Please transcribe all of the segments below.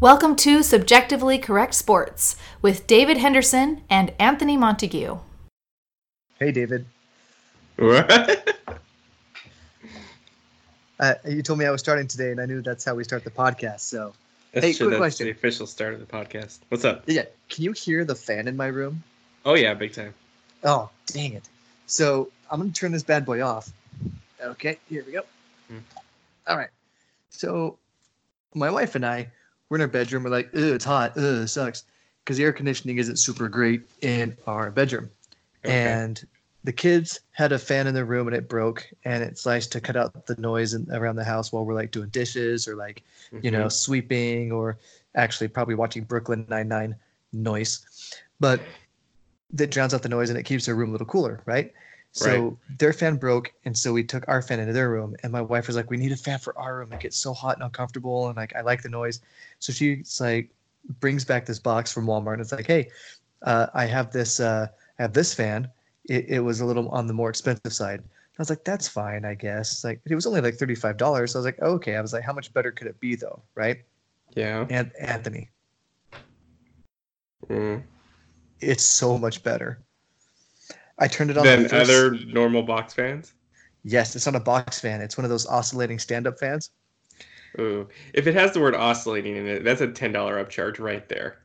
Welcome to Subjectively Correct Sports with David Henderson and Anthony Montague. Hey, David. What? Uh, you told me I was starting today, and I knew that's how we start the podcast. So, That's Hey, true. quick That's question. the official start of the podcast. What's up? yeah, can you hear the fan in my room? Oh yeah, big time. Oh, dang it. So, I'm going to turn this bad boy off. Okay, here we go. Hmm. All right. So, my wife and I, we're in our bedroom. We're like, it's hot. Ugh, it sucks. Because the air conditioning isn't super great in our bedroom. Okay. and the kids had a fan in their room and it broke and it's nice to cut out the noise in, around the house while we're like doing dishes or like you know Mhm. sweeping or actually probably watching brooklyn 99 noise but that drowns out the noise and it keeps their room a little cooler right so their fan broke and so we took our fan into their room and my wife was like we need a fan for our room it gets so hot and uncomfortable and like i like the noise so she's like brings back this box from walmart and it's like hey uh, i have this uh, I have this fan it, it was a little on the more expensive side. I was like, that's fine, I guess. Like it was only like thirty-five dollars. So I was like, okay. I was like, how much better could it be though, right? Yeah. And Anthony, Mm. it's so much better. I turned it on. The other normal box fans. Yes, it's on a box fan. It's one of those oscillating stand-up fans. Ooh. If it has the word oscillating in it, that's a ten dollar upcharge right there.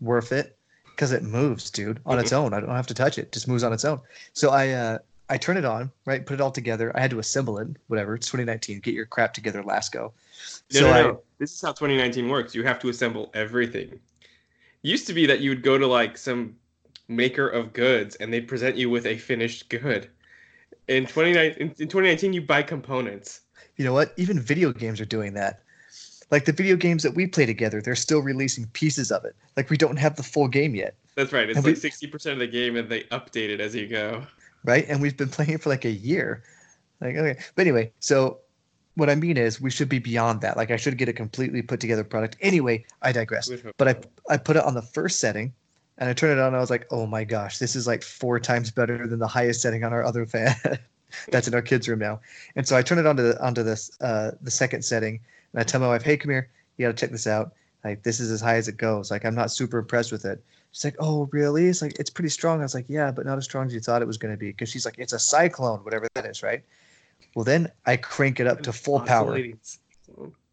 Worth it because it moves, dude, on its own. I don't have to touch it; it just moves on its own. So I uh, I turn it on, right? Put it all together. I had to assemble it. Whatever. It's 2019. Get your crap together, Lasco. No, so no, I, no. This is how 2019 works. You have to assemble everything. Used to be that you would go to like some maker of goods and they'd present you with a finished good. In 2019, in 2019, you buy components. you know what? Even video games are doing that. Like the video games that we play together, they're still releasing pieces of it. Like we don't have the full game yet, That's right. It's And like 60% of the game and they update it as you go. right? And we've been playing it for like a year. Like okay, but anyway, so what I mean is we should be beyond that. Like I should get a completely put together product. Anyway, I digress. But I. I put it on the first setting, and I turned it on. And I was like, oh my gosh, this is like four times better than the highest setting on our other fan. That's in our kids' room now. And so I turn it onto the onto this uh, the second setting, and I tell my wife, hey, come here, you got to check this out. Like this is as high as it goes. Like I'm not super impressed with it. She's like, oh really? It's like it's pretty strong. I was like, yeah, but not as strong as you thought it was going to be. Because she's like, it's a cyclone, whatever that is, right? Well, then I crank it up to full power.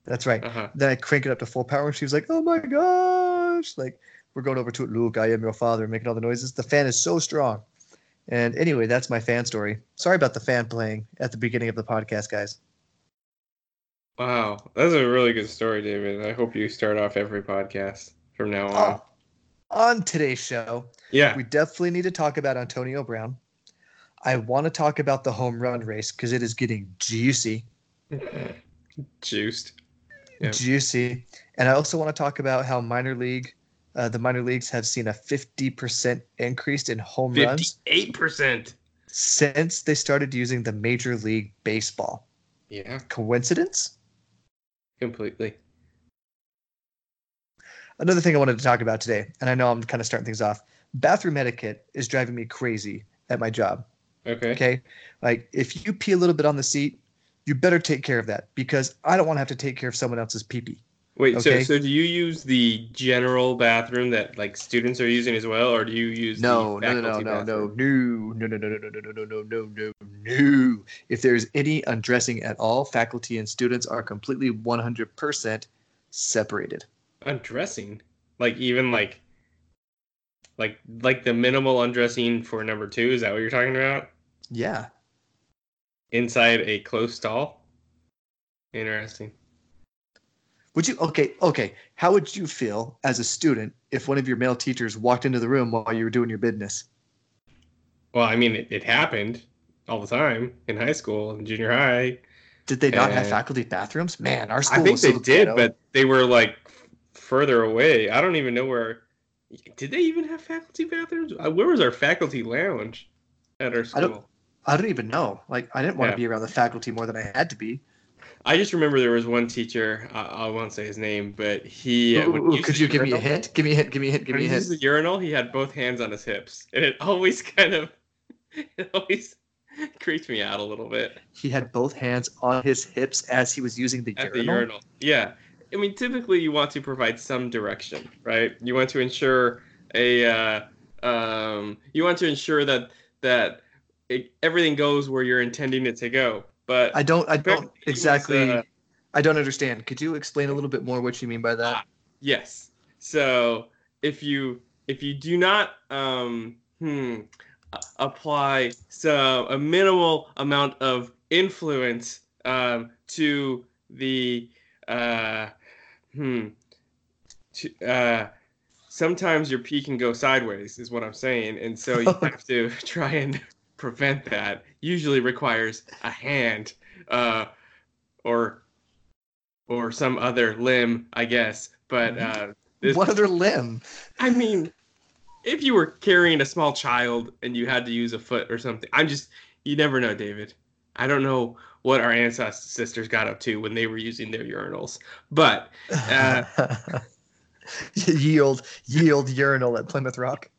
That's right. Uh-huh. Then I crank it up to full power, and she was like, "Oh my gosh!" Like we're going over to it. Luke, I am your father, making all the noises. The fan is so strong. And anyway, that's my fan story. Sorry about the fan playing at the beginning of the podcast, guys. Wow. That's a really good story, David. I hope you start off every podcast from now on. Oh, on today's show, yeah. we definitely need to talk about Antonio Brown. I want to talk about the home run race because it is getting juicy, Juiced. Yeah. juicy. And I also want to talk about how minor league, uh, the minor leagues have seen a fifty percent increase in home runs. 58%. since they started using the Major League Baseball. Yeah. Coincidence? Completely. Another thing I wanted to talk about today, and I know I'm kind of starting things off. Bathroom etiquette is driving me crazy at my job. Okay. Okay. Like, if you pee a little bit on the seat, you better take care of that because I don't want to have to take care of someone else's pee pee. Wait, Okay. so so do you use the general bathroom that like students are using as well, or do you use No, no, no, no, no, no, no, no, no, no, no, no, no, no, no, no, no. If there's any undressing at all, faculty and students are completely 100% separated. Undressing, like even like, like like the minimal undressing for number two. Is that what you're talking about? Yeah. Inside a closed stall. Interesting. Would you okay, okay. How would you feel as a student if one of your male teachers walked into the room while you were doing your business? Well, I mean, it, it happened all the time in high school and junior high. Did they not have faculty bathrooms? Man, our school I think they so did, ghetto. but they were like further away. I don't even know where. Did they even have faculty bathrooms? Uh, Where was our faculty lounge at our I don't- school? I don't even know. Like I didn't want Yeah. to be around the faculty more than I had to be. I just remember there was one teacher. I, I won't say his name, but he. uh, Ooh, ooh, could you give me a hint? Give me a hint. Give me a hint. Give me a hint. the urinal, he had both hands on his hips, and it always kind of, it always creeped me out a little bit He had both hands on his hips as he was using the at the urinal. urinal. Yeah, I mean, typically you want to provide some direction, right? You want to ensure a, uh, um, you want to ensure that that it, everything goes where you're intending it to go. But I don't. I don't he was, exactly. uh, I don't understand. Could you explain a little bit more what you mean by that? Yes. So if you if you do not um, hmm, apply so a minimal amount of influence um, to the uh, hmm, to, uh, sometimes your pee can go sideways is what I'm saying, and so you have to try and prevent that. Usually requires a hand uh, or or some other limb, I guess. But uh, this, what other limb? I mean, if you were carrying a small child and you had to use a foot or something, I'm just, you never know, David. I don't know what our ancestors got up to when they were using their urinals, but Uh, yield yield urinal at Plymouth Rock.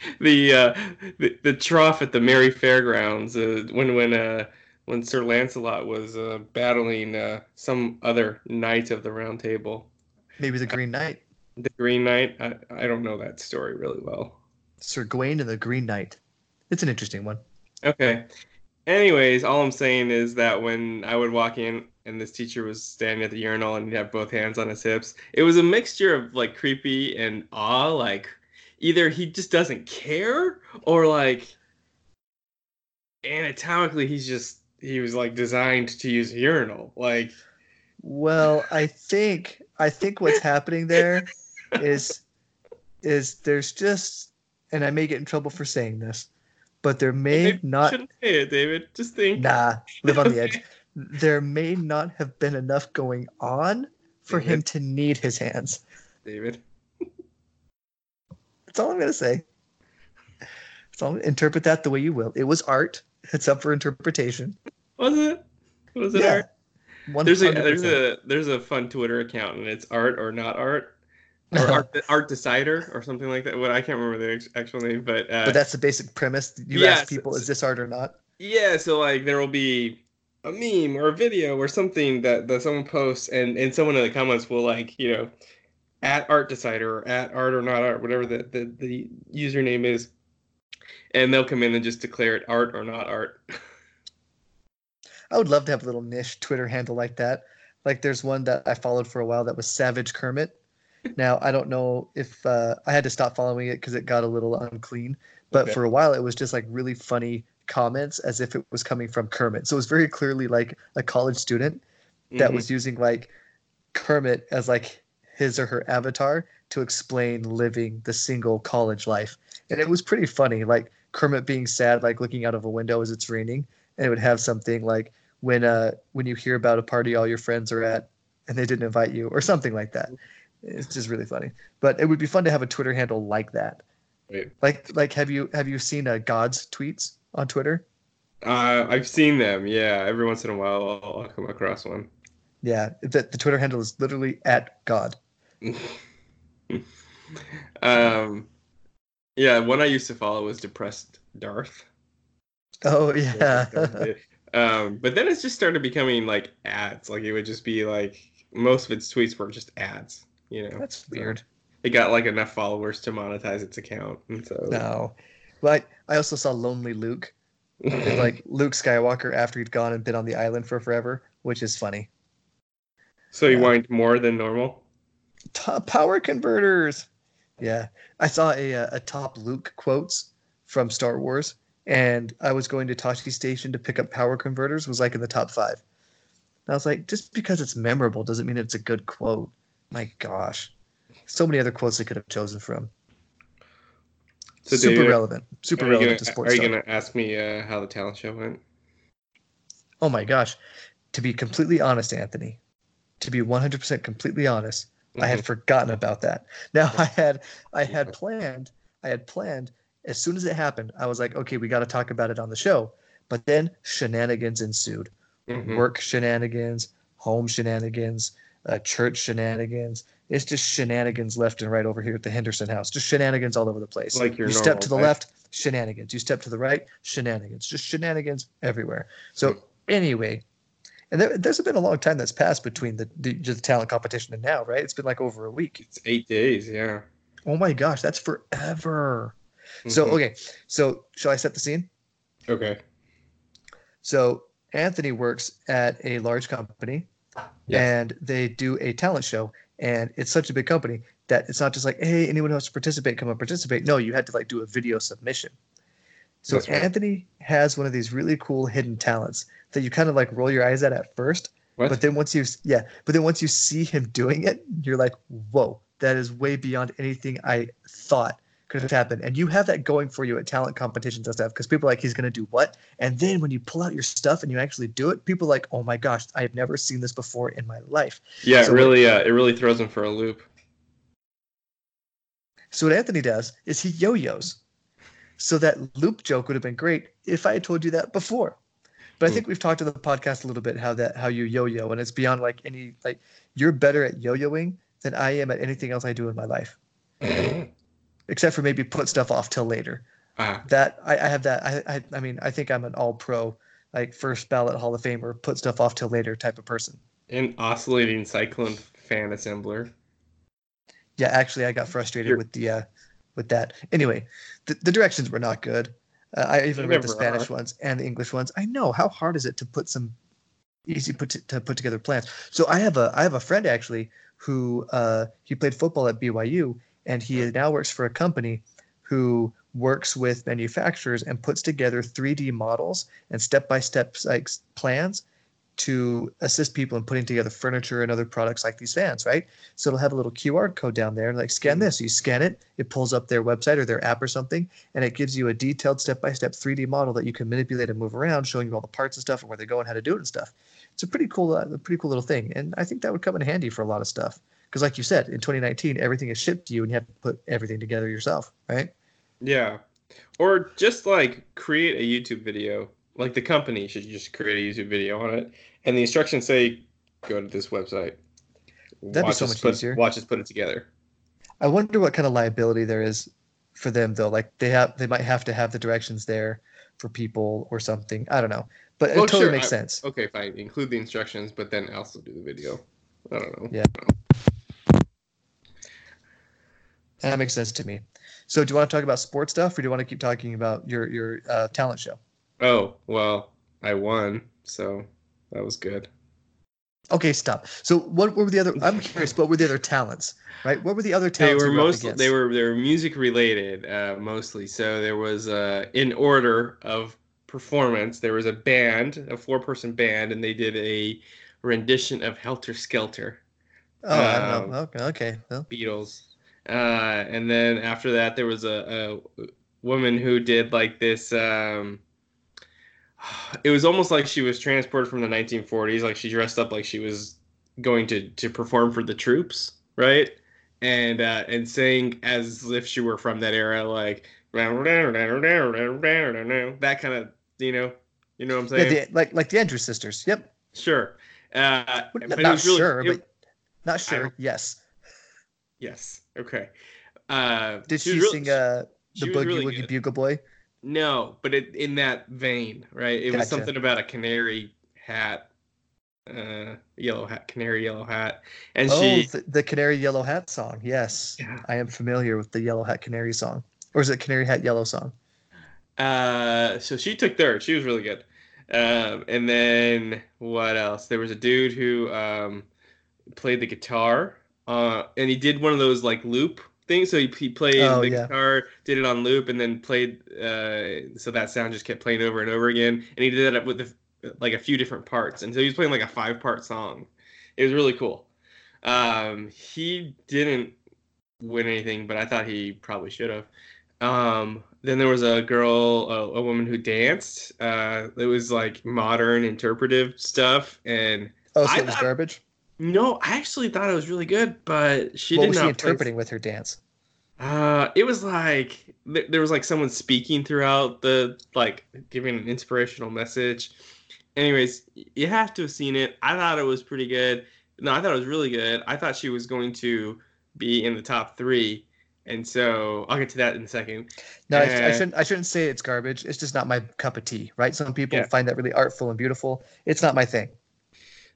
the uh, the, the trough at the Merry Fairgrounds uh, when when uh, when Sir Lancelot was uh, battling uh, some other knight of the Round Table, Maybe the Green Knight. the Green Knight. I, I don't know that story really well. Sir Gawain and the Green Knight. It's an interesting one. Okay. Anyways, all I'm saying is that when I would walk in and this teacher was standing at the urinal and he'd have both hands on his hips, it was a mixture of like creepy and awe. Like either he just doesn't care or like anatomically he's just he was like designed to use a urinal. Like Well, I think I think what's happening there is is there's just and I may get in trouble for saying this, but there may you not shouldn't say it, David. Just think. nah live on the edge. There may not have been enough going on for him to need his hands. David. That's all I'm gonna say. That's all. Interpret that the way you will. It was art. It's up for interpretation. Was it? Was it Yeah. art? One There's a there's a there's a fun Twitter account and it's art or not art or art, art decider or something like that. What I can't remember the actual name, but uh, But that's the basic premise. You Yes, ask people, is this art or not? yeah. So like there will be a meme or a video or something that that someone posts and and someone in the comments will like you know at art decider or at art or not art whatever the the, the username is, and they'll come in and just declare it art or not art. I would love to have a little niche Twitter handle like that. Like there's one that I followed for a while that was Savage Kermit. Now I don't know if uh, I had to stop following it because it got a little unclean. But Okay. for a while, it was just like really funny comments as if it was coming from Kermit. So it was very clearly like a college student that Mhm. was using like Kermit as like his or her avatar to explain living the single college life. And it was pretty funny, like Kermit being sad, like looking out of a window as it's raining, and it would have something like when uh when you hear about a party all your friends are at and they didn't invite you or something like that. It's just really funny. But it would be fun to have a Twitter handle like that. Wait. Like like have you have you seen uh, God's tweets on Twitter? Uh, I've seen them. Yeah, every once in a while I'll, I'll come across one. Yeah, the, the Twitter handle is literally at God. um, yeah, one I used to follow was depressed Darth. Oh yeah. um, but then it just started becoming like ads. Like it would just be like most of its tweets were just ads. You know, That's So weird. it got like enough followers to monetize its account, and so No. But I also saw Lonely Luke. Like Luke Skywalker after he'd gone and been on the island for forever, which is funny. so he Yeah. whined more than normal. Top power converters. Yeah. I saw a, uh, a top Luke quotes from Star Wars, and I was going to Tosche Station to pick up power converters, was like in the top five. And I was like, just because it's memorable doesn't mean it's a good quote. My gosh. So many other quotes I could have chosen from. So Super relevant. Super relevant gonna, to sports. Are you gonna ask me uh, how the talent show went? Oh my gosh. To be completely honest, Anthony, to be 100% completely honest, I had forgotten about that. Now I had I had planned I had planned as soon as it happened, I was like, okay, we got to talk about it on the show. But then shenanigans ensued. Mhm. Work shenanigans, home shenanigans, uh, church shenanigans. It's just shenanigans left and right over here at the Henderson house. Just shenanigans all over the place. Like your you step to the life. left, shenanigans. You step to the right, shenanigans. Just shenanigans everywhere. So anyway, And there, there's been a long time that's passed between the, the just talent competition and now, right? It's been like over a week. It's eight days. Yeah. Oh my gosh, that's forever. So Mhm. okay, so shall I set the scene? okay. So Anthony works at a large company, Yes. and they do a talent show, and it's such a big company that it's not just like, hey, anyone who wants to participate, come and participate. No, you had to like do a video submission. So right. Anthony has one of these really cool hidden talents that you kind of like roll your eyes at at first, What? but then once you yeah, but then once you see him doing it, you're like, whoa, that is way beyond anything I thought could have happened. And you have that going for you at talent competitions and stuff because people are like, he's gonna do what? And then when you pull out your stuff and you actually do it, people are like, oh my gosh, I have never seen this before in my life. yeah, so- it really, uh, it really throws them for a loop. So what Anthony does is he yo-yos. So that loop joke would have been great if I had told you that before. But I Hmm. think we've talked to the podcast a little bit how that how you yo-yo and it's beyond like any like you're better at yo-yoing than I am at anything else I do in my life. Except for maybe put stuff off till later. ah, That I, I have that I, I I mean I think I'm an all pro like first ballot Hall of Famer, put stuff off till later type of person. an oscillating cyclone fan assembler. Yeah, actually, I got frustrated You're- with the uh, with that. Anyway, the, the directions were not good. Uh, I even They read the Spanish ones and the English ones. I know how hard is it to put some easy put to, to put together plans. So I have a I have a friend actually who uh, he played football at BYU and he now works for a company who works with manufacturers and puts together 3D models and step by step like plans to assist people in putting together furniture and other products like these fans, right? So it'll have a little QR code down there and like scan this. You scan it, it pulls up their website or their app or something, and it gives you a detailed step-by-step 3D model that you can manipulate and move around, showing you all the parts and stuff and where they go and how to do it and stuff. It's a pretty cool, uh, a pretty cool little thing, and I think that would come in handy for a lot of stuff. Because like you said, in 2019, everything is shipped to you, and you have to put everything together yourself, right? Yeah. Or just like create a YouTube video. Like the company should just create a YouTube video on it. And the instructions say go to this website. That'd be so much put, easier. Watch us put it together. I wonder what kind of liability there is for them though. Like they have, they might have to have the directions there for people or something. I don't know, but Well, it totally sure, makes I- sense. Okay, fine. Include the instructions, but then also do the video. I don't know. Yeah. That makes sense to me. So, do you want to talk about sports stuff, or do you want to keep talking about your your uh, talent show? Oh, well, I won, so that was good. Okay, stop. So, what were the other? I'm curious. What were the other talents? Right? What were the other talents? They were mostly they were they were music related uh, mostly. So there was uh, in order of performance. There was a band, a four person band, and they did a rendition of Helter Skelter, Oh, um, know. Okay, okay. Well, Beatles. Uh, and then after that, there was a, a woman who did like this. Um, it was almost like she was transported from the 1940s. Like she dressed up like she was going to to perform for the troops, right? And uh, and sang as if she were from that era, like that kind of you know, you know what I'm yeah, saying? the, like like the Andrews sisters. Yep. Sure. Uh, But but not really- sure, it- but not sure. Yes. yes. Okay. Uh, Did was she, really- sing uh, the Boogie really Woogie. Bugle Boy? No, but it, in that vein, right? It was something about a canary hat, uh, yellow hat, canary yellow hat, and oh, she. the, the Canary Yellow Hat song. Yes, Yeah. I am familiar with the Yellow Hat Canary song, or is it Canary Hat Yellow song? Uh, so she took third. She was really good. Um, and then what else? There was a dude who um, played the guitar, uh, and he did one of those like loop things. So he, he played Oh, the yeah. guitar, did it on loop, and then played. Uh, so that sound just kept playing over and over again. And he did that with a, like a few different parts, and so he was playing like a five part song. It was really cool. Um, he didn't win anything, but I thought he probably should have. Um, then there was a girl, a, a woman who danced. Uh, it was like modern interpretive stuff, and Oh, so I it was thought- garbage. No, I actually thought it was really good, but she didn't. what did was not she interpreting with her dance? Uh, it was like th- there was like someone speaking throughout the like giving an inspirational message. Anyways, you have to have seen it. I thought it was pretty good. No, I thought it was really good. I thought she was going to be in the top three, and so I'll get to that in a second. No, I, I Uh, shouldn't. I shouldn't say it's garbage. It's just not my cup of tea, right? Some people Yeah. find that really artful and beautiful. It's not my thing.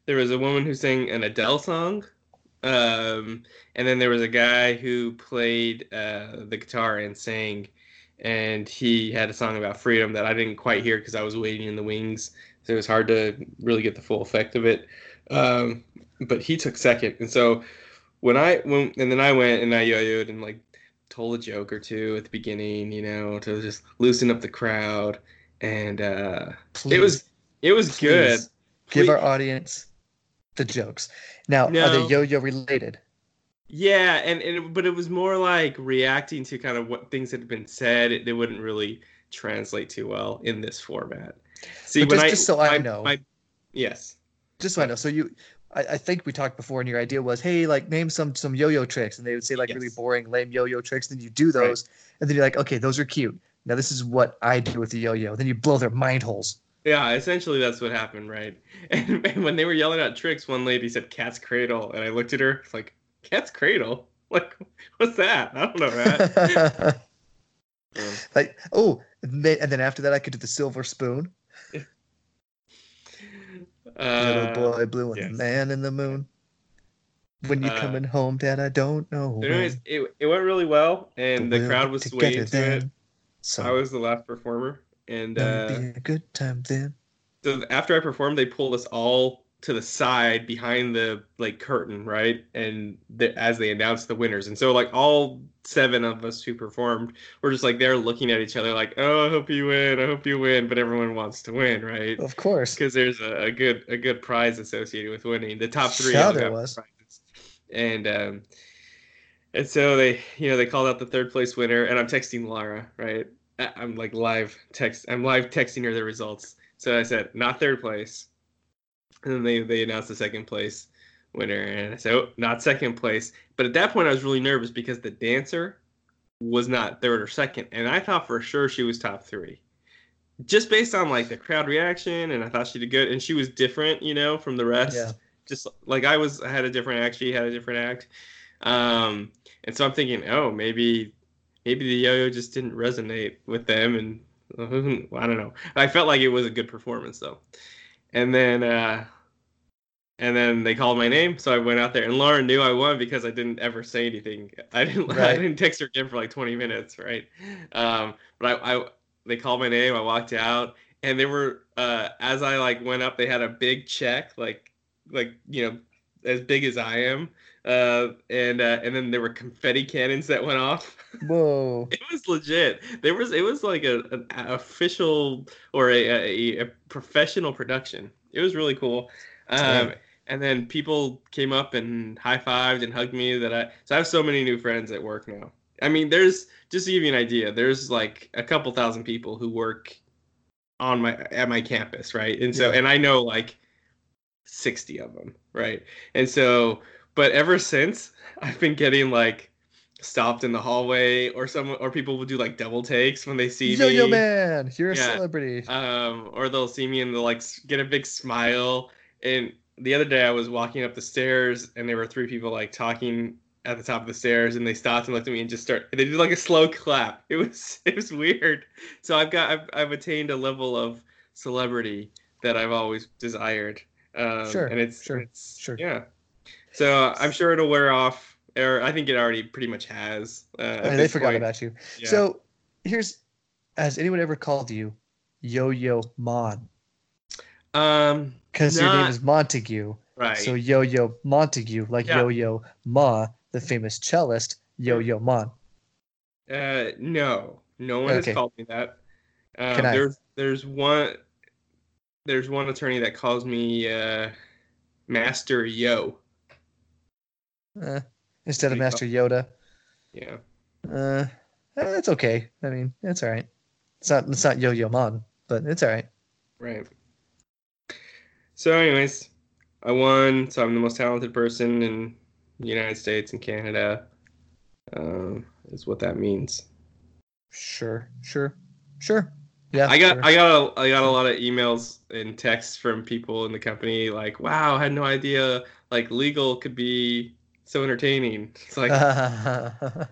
There was a woman who sang an Adele song, um, and then there was a guy who played uh, the guitar and sang, and he had a song about freedom that I didn't quite hear because I was waiting in the wings, so it was hard to really get the full effect of it. Um, but he took second, and so when I when and then I went and I yo-yoed and like told a joke or two at the beginning, you know, to just loosen up the crowd, and uh, it was it was Please. good. Give Please- our audience the jokes. Now, are they yo-yo related? Yeah, and, and but it was more like reacting to kind of what things had been said. It, they wouldn't really translate too well in this format. See, just- I just so I know. my- yes, Just so I know. So you, I, I think we talked before, and your idea was, hey, like name some some yo-yo tricks, and they would say like really boring, lame yo-yo tricks. Then you do Right. those, and then you're like, okay, those are cute. Now this is what I do with the yo-yo. Then you blow their mind holes. Yeah, essentially that's what happened, right? And, and when they were yelling out tricks, one lady said "cat's cradle," and I looked at her like, "Cat's cradle? Like, what's that? I don't know that." Um, like, oh, and then, after that, I could do the silver spoon. Little uh, boy blue and yes. the man in the moon. When you Uh, coming home, Dad? I don't know. anyways, it, it went really well, and But the crowd was swaying to it. So I was the last performer, and uh, be a good time then. so after I performed, they pulled us all to the side behind the like curtain, right? And the, as they announced the winners, and so like all seven of us who performed were just like they're looking at each other, like, "Oh, I hope you win, I hope you win," but everyone wants to win, right? Of course. Because there's a, a good a good prize associated with winning. The top three all there was. prizes, and um, and so they you know they called out the third place winner, and I'm texting Laura, right? I'm like live text. I'm live texting her the results. So I said not third place, and then they they announced the second place winner, and I said oh, not second place. But at that point, I was really nervous because the dancer was not third or second, and I thought for sure she was top three, just based on like the crowd reaction, and I thought she did good, and she was different, you know, from the rest. Yeah. Just like I was, I had a different act. She had a different act, um, and so I'm thinking, oh, maybe maybe the yo-yo just didn't resonate with them and i don't know. I felt like it was a good performance though. And then uh and then they called my name so i went out there. And lauren knew i won because i didn't ever say anything. I didn't i didn't text her again for like 20 minutes right? Um but i, I they called my name i walked out and they were uh as i like went up they had a big check like like you know as big as i am uh and uh and then there were confetti cannons that went off Whoa. it was legit. There was it was like a an official or a, a, a professional production. It was really cool. Um, and then people came up and high fived and hugged me. That I so I have so many new friends at work now. I mean, there's just to give you an idea. There's like a couple thousand people who work on my at my campus, right? And so Yeah. and I know like sixty of them, right? And so, but ever since I've been getting like stopped in the hallway or some or people will do like double takes when they see Yo me yo yo man, you're a Yeah. celebrity. um or they'll see me and they'll like get a big smile and the other day i was walking up the stairs and there were three people like talking at the top of the stairs and they stopped and looked at me and just start they did like a slow clap it was it was weird so i've got i've, I've attained a level of celebrity that i've always desired um Sure, and it's sure, it's sure. yeah so i'm sure it'll wear off or i think it already pretty much has uh, I mean, they forgot point. about you. Yeah. So here's has anyone ever called you Yo Yo Mon? um Because your name is Montague. right So Yo Yo Montague, like Yeah. Yo Yo Ma, the famous cellist, Yo Yo Mon. Uh, no, no one Okay. has called me that. Um, Can I- There's there's one there's one attorney that calls me uh, Master Yo. Eh, instead of Master Yoda. Yeah. Uh, eh, that's okay. I mean, it's all right. It's not it's not Yo Yo Mon, but it's all right. Right. So, anyways, I won. So I'm the most talented person in the United States and Canada. Um, is what that means. Sure, sure, sure. Yeah, I got sure. I got a, I got a lot of emails and texts from people in the company like, "Wow, I had no idea like legal could be so entertaining." It's like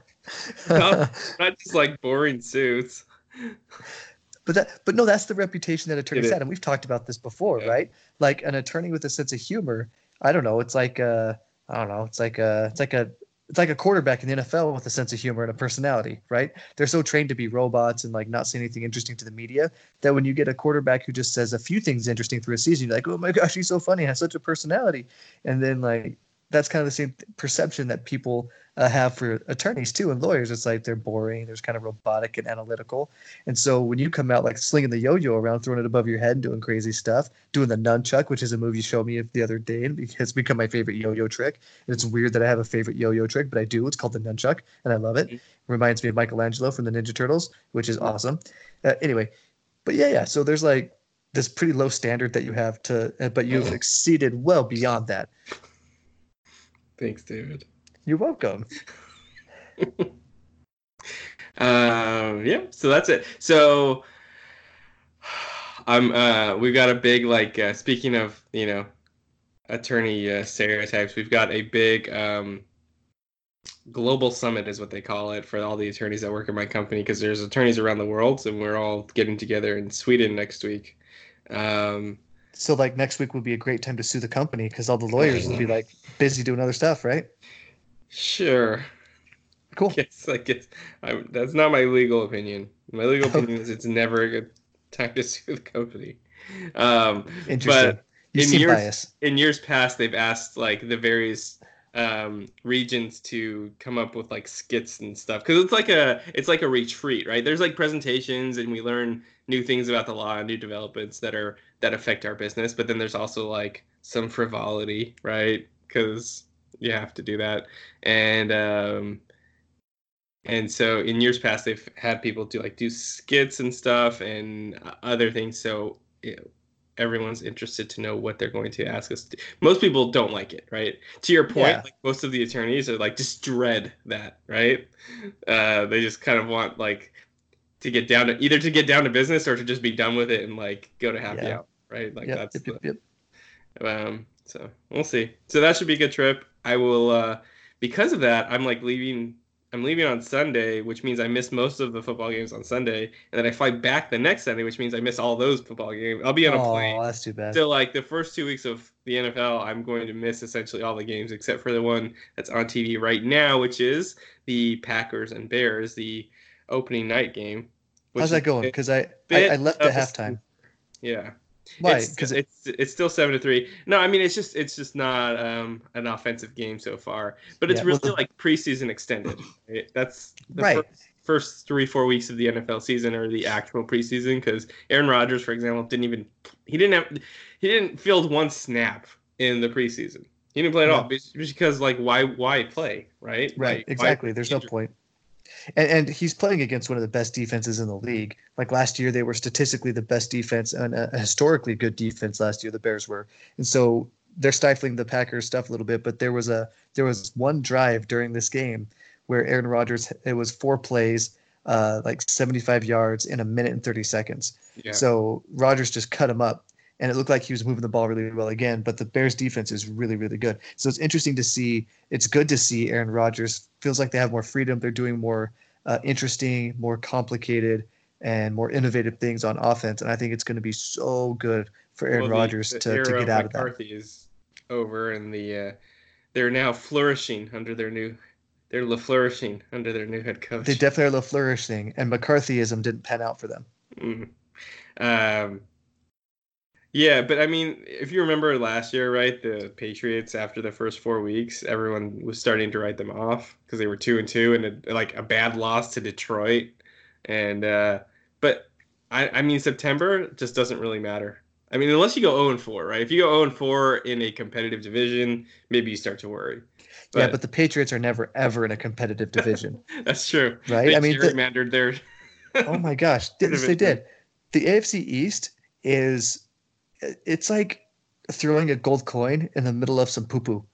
not just like boring suits. but that, but no, that's the reputation that attorneys had, and we've talked about this before, Yeah. right? Like an attorney with a sense of humor. I don't know. It's like a, I don't know. It's like a, it's like a, it's like a quarterback in the NFL with a sense of humor and a personality, right? They're so trained to be robots and like not say anything interesting to the media that when you get a quarterback who just says a few things interesting through a season, you're like, oh my gosh, he's so funny, has such a personality, and then like that's kind of the same perception that people uh, have for attorneys too and lawyers. It's like they're boring, there's kind of robotic and analytical. And so when you come out like slinging the yo-yo around, throwing it above your head, and doing crazy stuff, doing the nunchuck, which is a move you showed me the other day, and it has become my favorite yo-yo trick. And it's weird that I have a favorite yo-yo trick, but I do. It's called the nunchuck, and I love it. Mhm. reminds me of Michelangelo from the Ninja Turtles, which is awesome. Uh, anyway, but yeah, yeah. So there's like this pretty low standard that you have to, uh, but you've exceeded well beyond that. Thanks, David. You're welcome. Um, yeah, so that's it. So I'm uh we've got a big like uh, speaking of, you know, attorney uh, stereotypes, we've got a big um global summit is what they call it for all the attorneys that work in my company because there's attorneys around the world and we're all getting together in Sweden next week. Um So like next week would be a great time to sue the company because all the lawyers will be like busy doing other stuff, right? sure. Cool. Yes, like it's I'm, that's not my legal opinion. My legal opinion is it's never a good time to sue the company. Um, Interesting. you in seem years- biased. in years past, they've asked like the various um, regions to come up with like skits and stuff because it's like a it's like a retreat, right? There's like presentations and we learn new things about the law and new developments that are that affect our business. But then there's also like some frivolity, right? Because you have to do that and um and so in years past they've had people do like do skits and stuff and uh, other things so you know, everyone's interested to know what they're going to ask us to. most people don't like it right to your point Yeah. like most of the attorneys are like just dread that right uh they just kind of want like to get down to either to get down to business or to just be done with it and like go to happy Yeah. out right like yep, that's yep, the, yep, yep. um, so we'll see. So that should be a good trip. I will, uh, because of that, I'm like leaving. I'm leaving on Sunday, which means I miss most of the football games on Sunday, and then I fly back the next Sunday, which means I miss all those football games. I'll be on a Oh, plane. that's too bad. So like the first two weeks of the NFL, I'm going to miss essentially all the games except for the one that's on TV right now, which is the Packers and Bears, the opening night game. How's that going? Because I, I I left at halftime. Yeah. It's, Because it's it's still seven to three. No, I mean it's just it's just not um, an offensive game so far. But it's Yeah, really the- like preseason extended. Right? That's the Right. First, first three four weeks of the NFL season are the actual preseason because Aaron Rodgers, for example, didn't even he didn't have he didn't field one snap in the preseason. He didn't play at all because like why why play right right, Like, exactly. There's no point. And, and he's playing against one of the best defenses in the league. Like last year, they were statistically the best defense and a historically good defense last year. The Bears were, and so they're stifling the Packers stuff a little bit. But there was a there was one drive during this game where Aaron Rodgers it was four plays, uh, like 75 yards in a minute and 30 seconds. Yeah. So Rodgers just cut him up, and it looked like he was moving the ball really well again. But the Bears defense is really, really good. So it's interesting to see. It's good to see Aaron Rodgers feels like they have more freedom. They're doing more uh, interesting, more complicated, and more innovative things on offense. And I think it's going to be so good for Aaron Well, the- Rodgers the to, to get out of that. McCarthy is over, and the uh, they're now flourishing under their new. They're la flourishing under their new head coach. They definitely are the flourishing, and McCarthyism didn't pan out for them. Mhm. Um, yeah, but I mean, if you remember last year, right, the Patriots after the first four weeks, everyone was starting to write them off because they were two and two, and a, like a bad loss to Detroit, and uh, but I, I mean September just doesn't really matter. I mean, unless you go zero and four, right? If you go zero and four in a competitive division, maybe you start to worry. yeah, but the Patriots are never ever in a competitive division, that's true. right? They I mean, the- gerrymandered their. oh my gosh, yes, they did. The AFC East is it's like throwing a gold coin in the middle of some poo poo.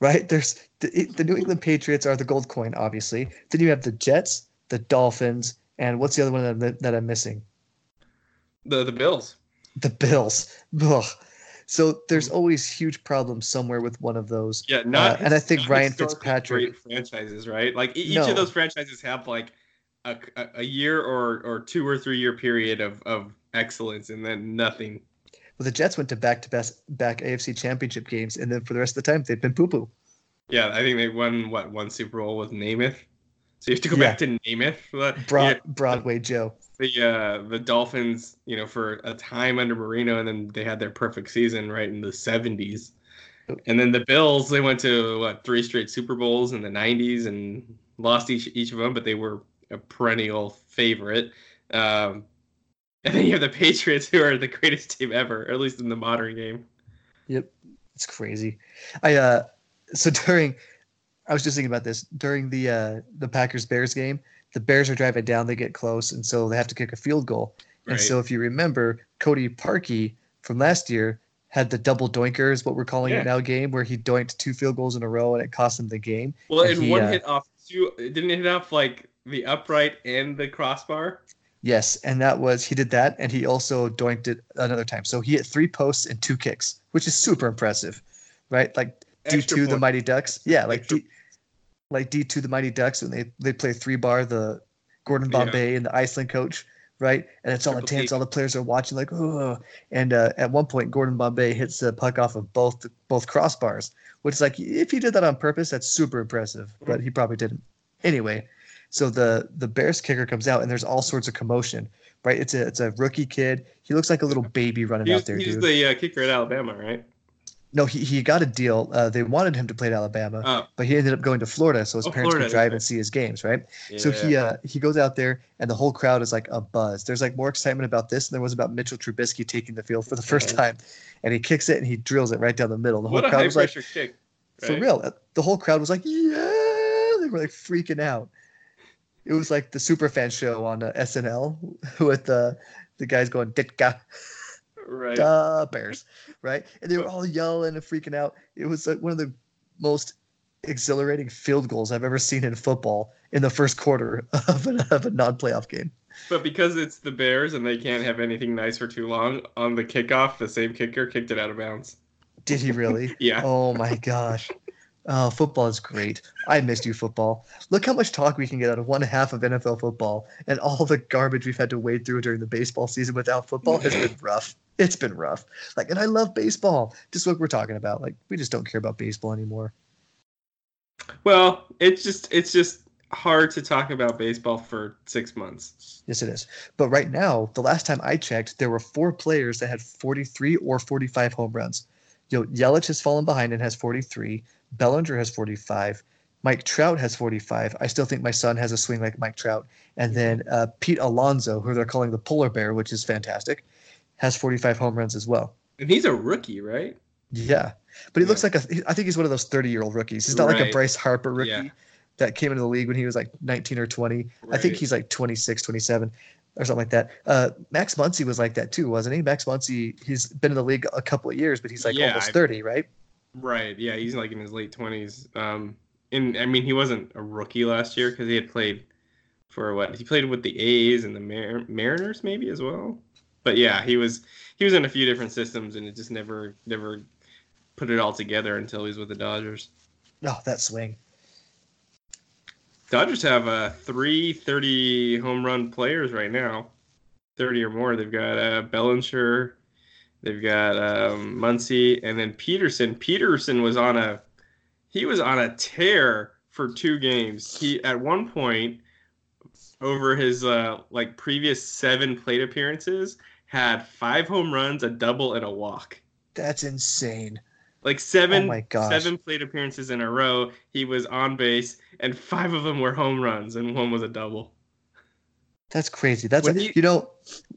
Right? There's the, the New England Patriots are the gold coin, obviously. Then you have the Jets, the Dolphins, and what's the other one that, I'm- that I'm missing? the the Bills. The Bills. Ugh. So there's always huge problems somewhere with one of those. Yeah, not Uh, and I think Ryan Fitzpatrick- franchises, right? Like each No. of those franchises have like a, a- a year or or two or three year period of of excellence, and then nothing. Well, the Jets went to back to best back AFC Championship games, and then for the rest of the time they've been poo poo. Yeah, I think they won what one Super Bowl with Namath. So you have to go Yeah. back to Namath. Broad, yeah, Broadway Joe. the uh, the Dolphins, you know, for a time under Marino, and then they had their perfect season right in the '70s. And then the Bills, they went to what three straight Super Bowls in the '90s and lost each each of them, but they were a perennial favorite. Um, and then you have the Patriots, who are the greatest team ever, at least in the modern game. Yep, it's crazy. I uh, so during, I was just thinking about this during the uh the Packers Bears game. The Bears are driving down, they get close, and so they have to kick a field goal. Right. And so if you remember, Cody Parkey from last year had the double doinker, is what we're calling Yeah. it now, game where he doinked two field goals in a row and it cost him the game. well, and and he, one uh, hit off two, didn't it hit off like the upright and the crossbar. Yes, and that was he did that, and he also doinked it another time. So he hit three posts and two kicks, which is super impressive, right? Like D two the. Mighty Ducks, yeah, like Extra- D, like D two the Mighty Ducks when they they play three bar the Gordon Yeah. Bombay and the Iceland coach, right? And it's all Triple intense. All the players are watching, like oh. And uh, at one point, Gordon Bombay hits the puck off of both both crossbars, which is like if he did that on purpose, that's super impressive. But he probably didn't. Anyway, so the the Bears kicker comes out, and there's all sorts of commotion. Right? It's a it's a rookie kid. He looks like a little baby running He out there, He's dude. the uh, kicker at Alabama, right? no, he, he got a deal. Uh, they wanted him to play at Alabama, Oh, but he ended up going to Florida, so his Oh, parents Florida, could drive okay. and see his games. Right? Yeah. So he uh, he goes out there, and the whole crowd is like a buzz. There's like more excitement about this than there was about Mitchell Trubisky taking the field for the first Yeah. time, and he kicks it and he drills it right down the middle. The whole crowd was like, kick. for real. uh, The whole crowd was like, yeah, they were like freaking out. It was like the Superfan show on uh, SNL with the the guys going Ditka Right. da Bears, right? And they were all yelling and freaking out. It was like one of the most exhilarating field goals I've ever seen in football in the first quarter of a, of a non-playoff game. But because it's the Bears and they can't have anything nice for too long, on the kickoff, the same kicker kicked it out of bounds. Did he really? Yeah. Oh my gosh. Oh, football is great. I missed you, football. Look how much talk we can get out of one half of NFL football, and all the garbage we've had to wade through during the baseball season without football has been rough. It's been rough. Like, and I love baseball. Just what we're talking about. Like, we just don't care about baseball anymore. Well, it's just it's just hard to talk about baseball for six months. Yes, it is. But right now, the last time I checked, there were four players that had 43 or 45 home runs. You know, Yelich has fallen behind and has 43. Bellinger has 45. Mike Trout has 45. I still think my son has a swing like Mike Trout. And then uh, Pete Alonso, who they're calling the polar bear, which is fantastic, has 45 home runs as well. And he's a rookie, right? Yeah. But he looks like a, I think he's one of those 30 year old rookies. He's not like a Bryce Harper rookie Yeah. that came into the league when he was like 19 or 20. I think he's like 26, 27 or something like that. Uh, Max Muncy was like that too, wasn't he? Max Muncy, he's been in the league a couple of years, but he's like Yeah, almost I- 30, right? Right. Yeah, he's like in his late twenties. Um, and I mean, he wasn't a rookie last year because he had played for what? He played with the A's and the Mar- Mariners, maybe as well. But yeah, he was he was in a few different systems, and it just never never put it all together until he was with the Dodgers. Oh, that swing. Dodgers have uh, three 30 home run players right now, 30 or more. They've got uh, Bellinger, they've got um, Muncy, and then Pederson. Pederson was on a he was on a tear for two games. He at one point over his uh, like previous seven plate appearances had five home runs, a double, and a walk. That's insane. Like seven, Oh seven plate appearances in a row. He was on base, and five of them were home runs, and one was a double. That's crazy. That's he- you know,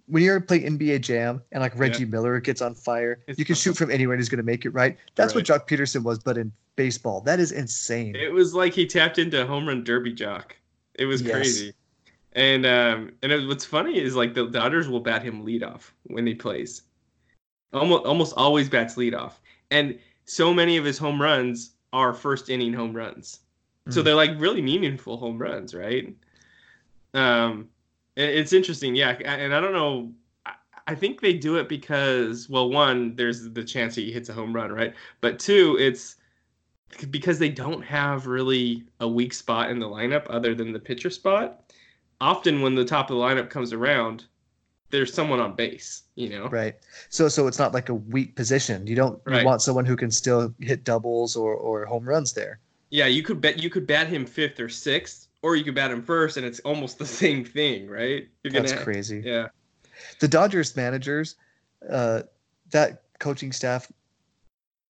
when you're playing NBA Jam and like Reggie Miller gets on fire, It's you can shoot from anywhere and he's going to make it, right? That's what Right. Joc Pederson was, but in baseball. That is insane. It was like he tapped into home run derby Joc. It was Yes. crazy. And um, and it, what's funny is like the Dodgers will bat him leadoff when he plays. Almost almost always bats leadoff, and so many of his home runs are first inning home runs. So Mm. they're like really meaningful home runs, right? Um, it's interesting, yeah. And I don't know. I- think they do it because, well, one, there's the chance that he hits a home run, right? But two, it's because they don't have really a weak spot in the lineup other than the pitcher spot. often when the top of the lineup comes around, there's someone on base. You know, Right. So so it's not like a weak position. You don't Right. you want someone who can still hit doubles or or home runs there. Yeah, you could bet you could bat him fifth or sixth, or you could bat him first, and it's almost the same thing, right? You're That's gonna crazy. Yeah. The Dodgers managers, uh, that coaching staff,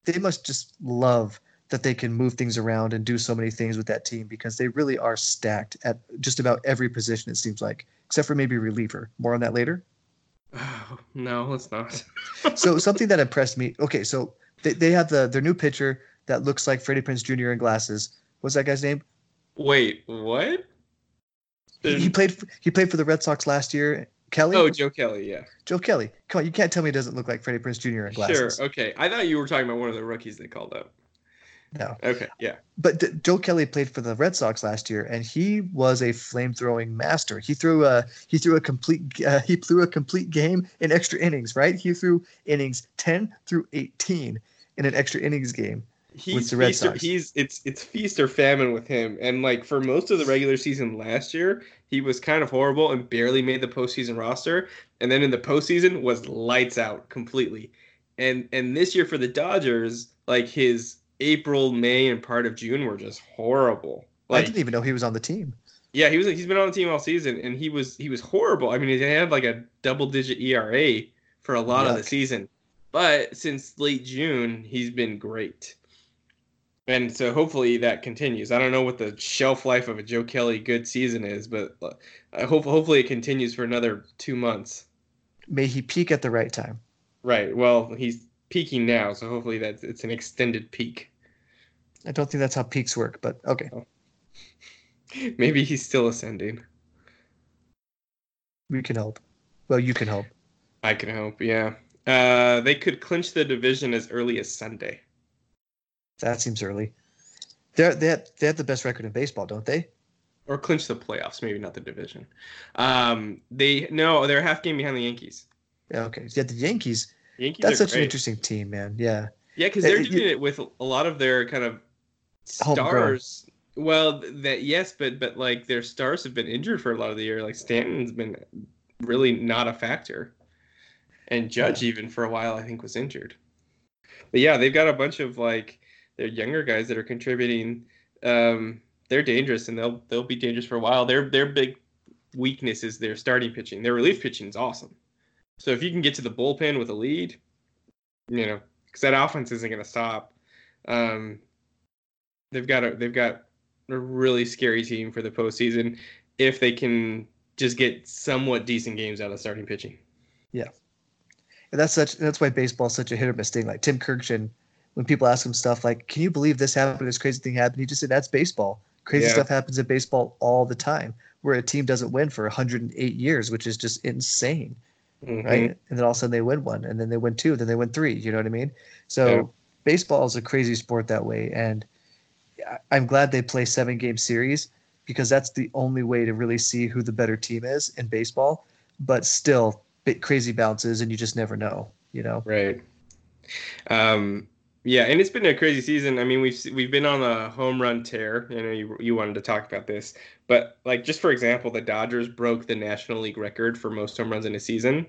they must just love that they can move things around and do so many things with that team because they really are stacked at just about every position. It seems like, except for maybe reliever. More on that later. Oh, no, let's not. so something that impressed me. Okay, so they, they have the their new pitcher that looks like Freddie Prinze Jr. in glasses. What's that guy's name? Wait, what? He, he played for, he played for the Red Sox last year. Kelly. Oh, Joe Kelly, yeah. Joe Kelly. Come on, you can't tell me he doesn't look like Freddie Prinze Jr. in glasses. Sure. Okay. I thought you were talking about one of the rookies they called up. No, Okay. Yeah. but D- Joe Kelly played for the Red Sox last year, and he was a flame throwing master. He threw a he threw a complete uh, he threw a complete game in extra innings. Right? He threw innings ten through eighteen in an extra innings game. He's the Red feast or- he's it's it's feast or famine with him. And like for most of the regular season last year, he was kind of horrible and barely made the postseason roster. And then in the postseason was lights out completely. And and this year for the Dodgers, like his April, May, and part of June were just horrible. I didn't even know he was on the team. Yeah, he was. He's been on the team all season, and he was he was horrible. I mean, he had like a double digit ERA for a lot of the season, but since late June, he's been great. And so hopefully that continues. I don't know what the shelf life of a Joe Kelly good season is, but uh, I hope hopefully it continues for another two months. May he peak at the right time. Right. Well, he's peaking now, so hopefully that's it's an extended peak. I don't think that's how peaks work, but okay. Maybe he's still ascending. We can help. Well, you can help. I can help. Yeah. Uh, they could clinch the division as early as Sunday. That seems early. They're they have, they have the best record in baseball, don't they? or clinch the playoffs, maybe not the division. Um, they no, they're a half game behind the Yankees. Yeah, okay. Yeah, the Yankees. Yankees That's such an interesting team, man. Yeah. Yeah, because they're doing it with a lot of their kind of Homegrown. stars. Well, that yes, but but like their stars have been injured for a lot of the year. Like Stanton's been really not a factor, and Judge even for a while I think was injured. But yeah, they've got a bunch of like their younger guys that are contributing. Um, they're dangerous, and they'll they'll be dangerous for a while. Their their big weakness is their starting pitching. Their relief pitching is awesome. So if you can get to the bullpen with a lead, you know, because that offense isn't going to stop. Um, they've got a they've got a really scary team for the postseason if they can just get somewhat decent games out of starting pitching. Yeah, and that's such that's why baseball's such a hit or miss thing. Like Tim Kurkjian, when people ask him stuff like, "Can you believe this happened? This crazy thing happened?" He just said, "That's baseball. Crazy Yeah. stuff happens in baseball all the time. Where a team doesn't win for 108 years, which is just insane, Mhm. right? And then all of a sudden they win one, and then they win two, then they win three. You know what I mean? So Yeah. baseball is a crazy sport that way, and I'm glad they play seven game series because that's the only way to really see who the better team is in baseball. But still, bit crazy bounces, and you just never know. You know. Right. Um, yeah, and it's been a crazy season. I mean, we've we've been on a home run tear. You know, you, you wanted to talk about this, but like just for example, the Dodgers broke the National League record for most home runs in a season,